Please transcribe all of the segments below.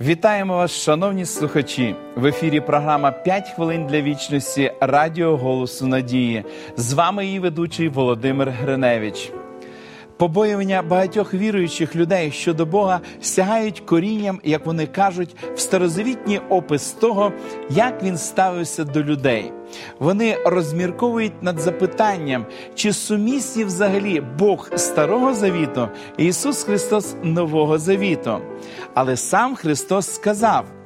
Вітаємо вас, шановні слухачі! В ефірі програма «5 хвилин для вічності Радіо Голосу Надії. З вами її ведучий Володимир Гриневич. Побоювання багатьох віруючих людей щодо Бога сягають корінням, як вони кажуть, в старозавітній опис того, як він ставився до людей. Вони розмірковують над запитанням, чи сумісні взагалі Бог Старого Завіту і Ісус Христос Нового Завіту. Але сам Христос сказав.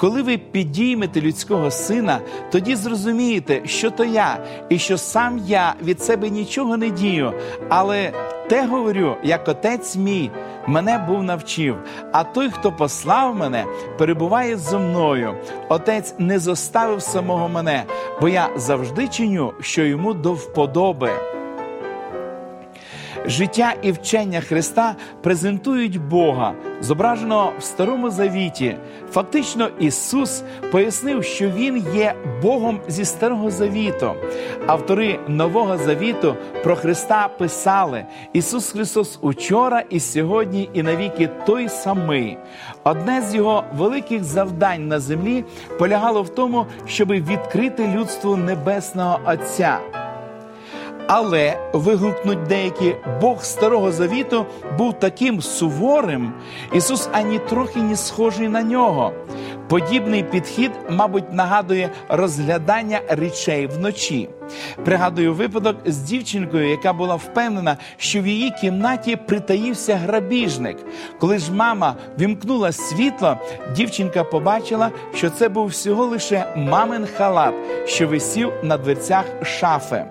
Коли ви підіймете людського сина, тоді зрозумієте, що то я, і що сам я від себе нічого не дію, але те говорю, як отець мій мене був навчив. А той, хто послав мене, перебуває зо мною. Отець не зоставив самого мене, бо я завжди чиню, що йому до вподоби. Життя і вчення Христа презентують Бога, зображеного в Старому Завіті. Фактично, Ісус пояснив, що Він є Богом зі Старого Завіту. Автори Нового Завіту про Христа писали: Ісус Христос учора, і сьогодні, і навіки той самий. Одне з його великих завдань на землі полягало в тому, щоб відкрити людству Небесного Отця. Але вигукнуть деякі Бог Старого Завіту був таким суворим, Ісус ані трохи не схожий на нього. Подібний підхід, мабуть, нагадує розглядання речей вночі. Пригадую випадок з дівчинкою, яка була впевнена, що в її кімнаті притаївся грабіжник. Коли ж мама вімкнула світло, дівчинка побачила, що це був всього лише мамин халат, що висів на дверцях шафи.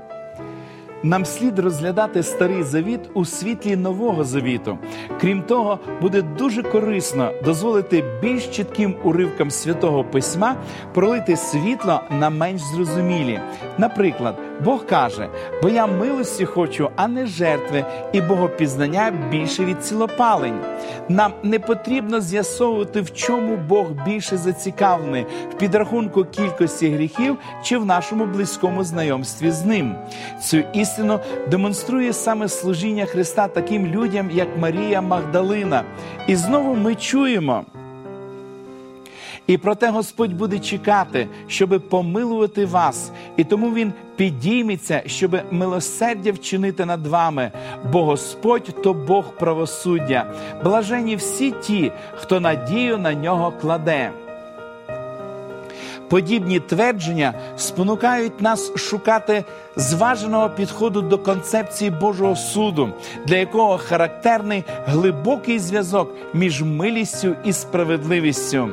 Нам слід розглядати старий завіт у світлі нового завіту. Крім того, буде дуже корисно дозволити більш чітким уривкам святого письма пролити світло на менш зрозумілі. Наприклад, Бог каже: бо я милості хочу, а не жертви, і богопізнання більше від цілопалень. Нам не потрібно з'ясовувати, в чому Бог більше зацікавлений в підрахунку кількості гріхів чи в нашому близькому знайомстві з ним. Цю істину демонструє саме служіння Христа таким людям, як Марія Магдалина. І знову ми чуємо. І проте Господь буде чекати, щоби помилувати вас, і тому Він підійметься, щоб милосердя вчинити над вами, бо Господь то Бог правосуддя, блажені всі ті, хто надію на нього кладе. Подібні твердження спонукають нас шукати зваженого підходу до концепції Божого суду, для якого характерний глибокий зв'язок між милістю і справедливістю.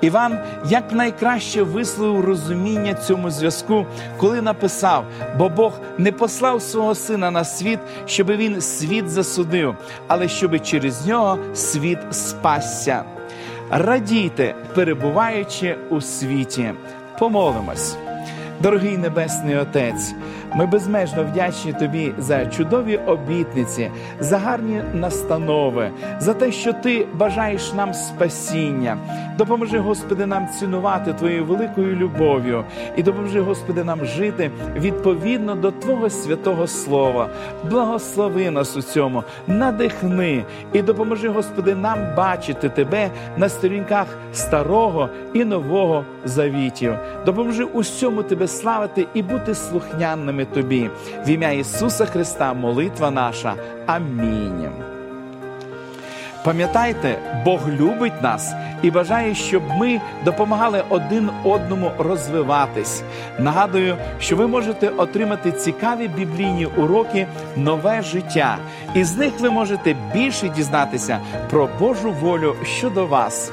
Іван якнайкраще висловив розуміння цьому зв'язку, коли написав: бо Бог не послав свого сина на світ, щоб він світ засудив, але щоб через нього світ спасся радійте, перебуваючи у світі. Помолимось, дорогий Небесний Отець. Ми безмежно вдячні тобі за чудові обітниці, за гарні настанови, за те, що ти бажаєш нам спасіння. Допоможи, Господи, нам цінувати Твоєю великою любов'ю і допоможи, Господи, нам жити відповідно до Твого святого Слова. Благослови нас у цьому, надихни і допоможи, Господи, нам бачити Тебе на сторінках старого і нового завітів. Допоможи усьому Тебе славити і бути слухнянними Тобі. В ім'я Ісуса Христа, молитва наша. Амінь. Пам'ятайте, Бог любить нас і бажає, щоб ми допомагали один одному розвиватись. Нагадую, що ви можете отримати цікаві біблійні уроки, нове життя, і з них ви можете більше дізнатися про Божу волю щодо вас.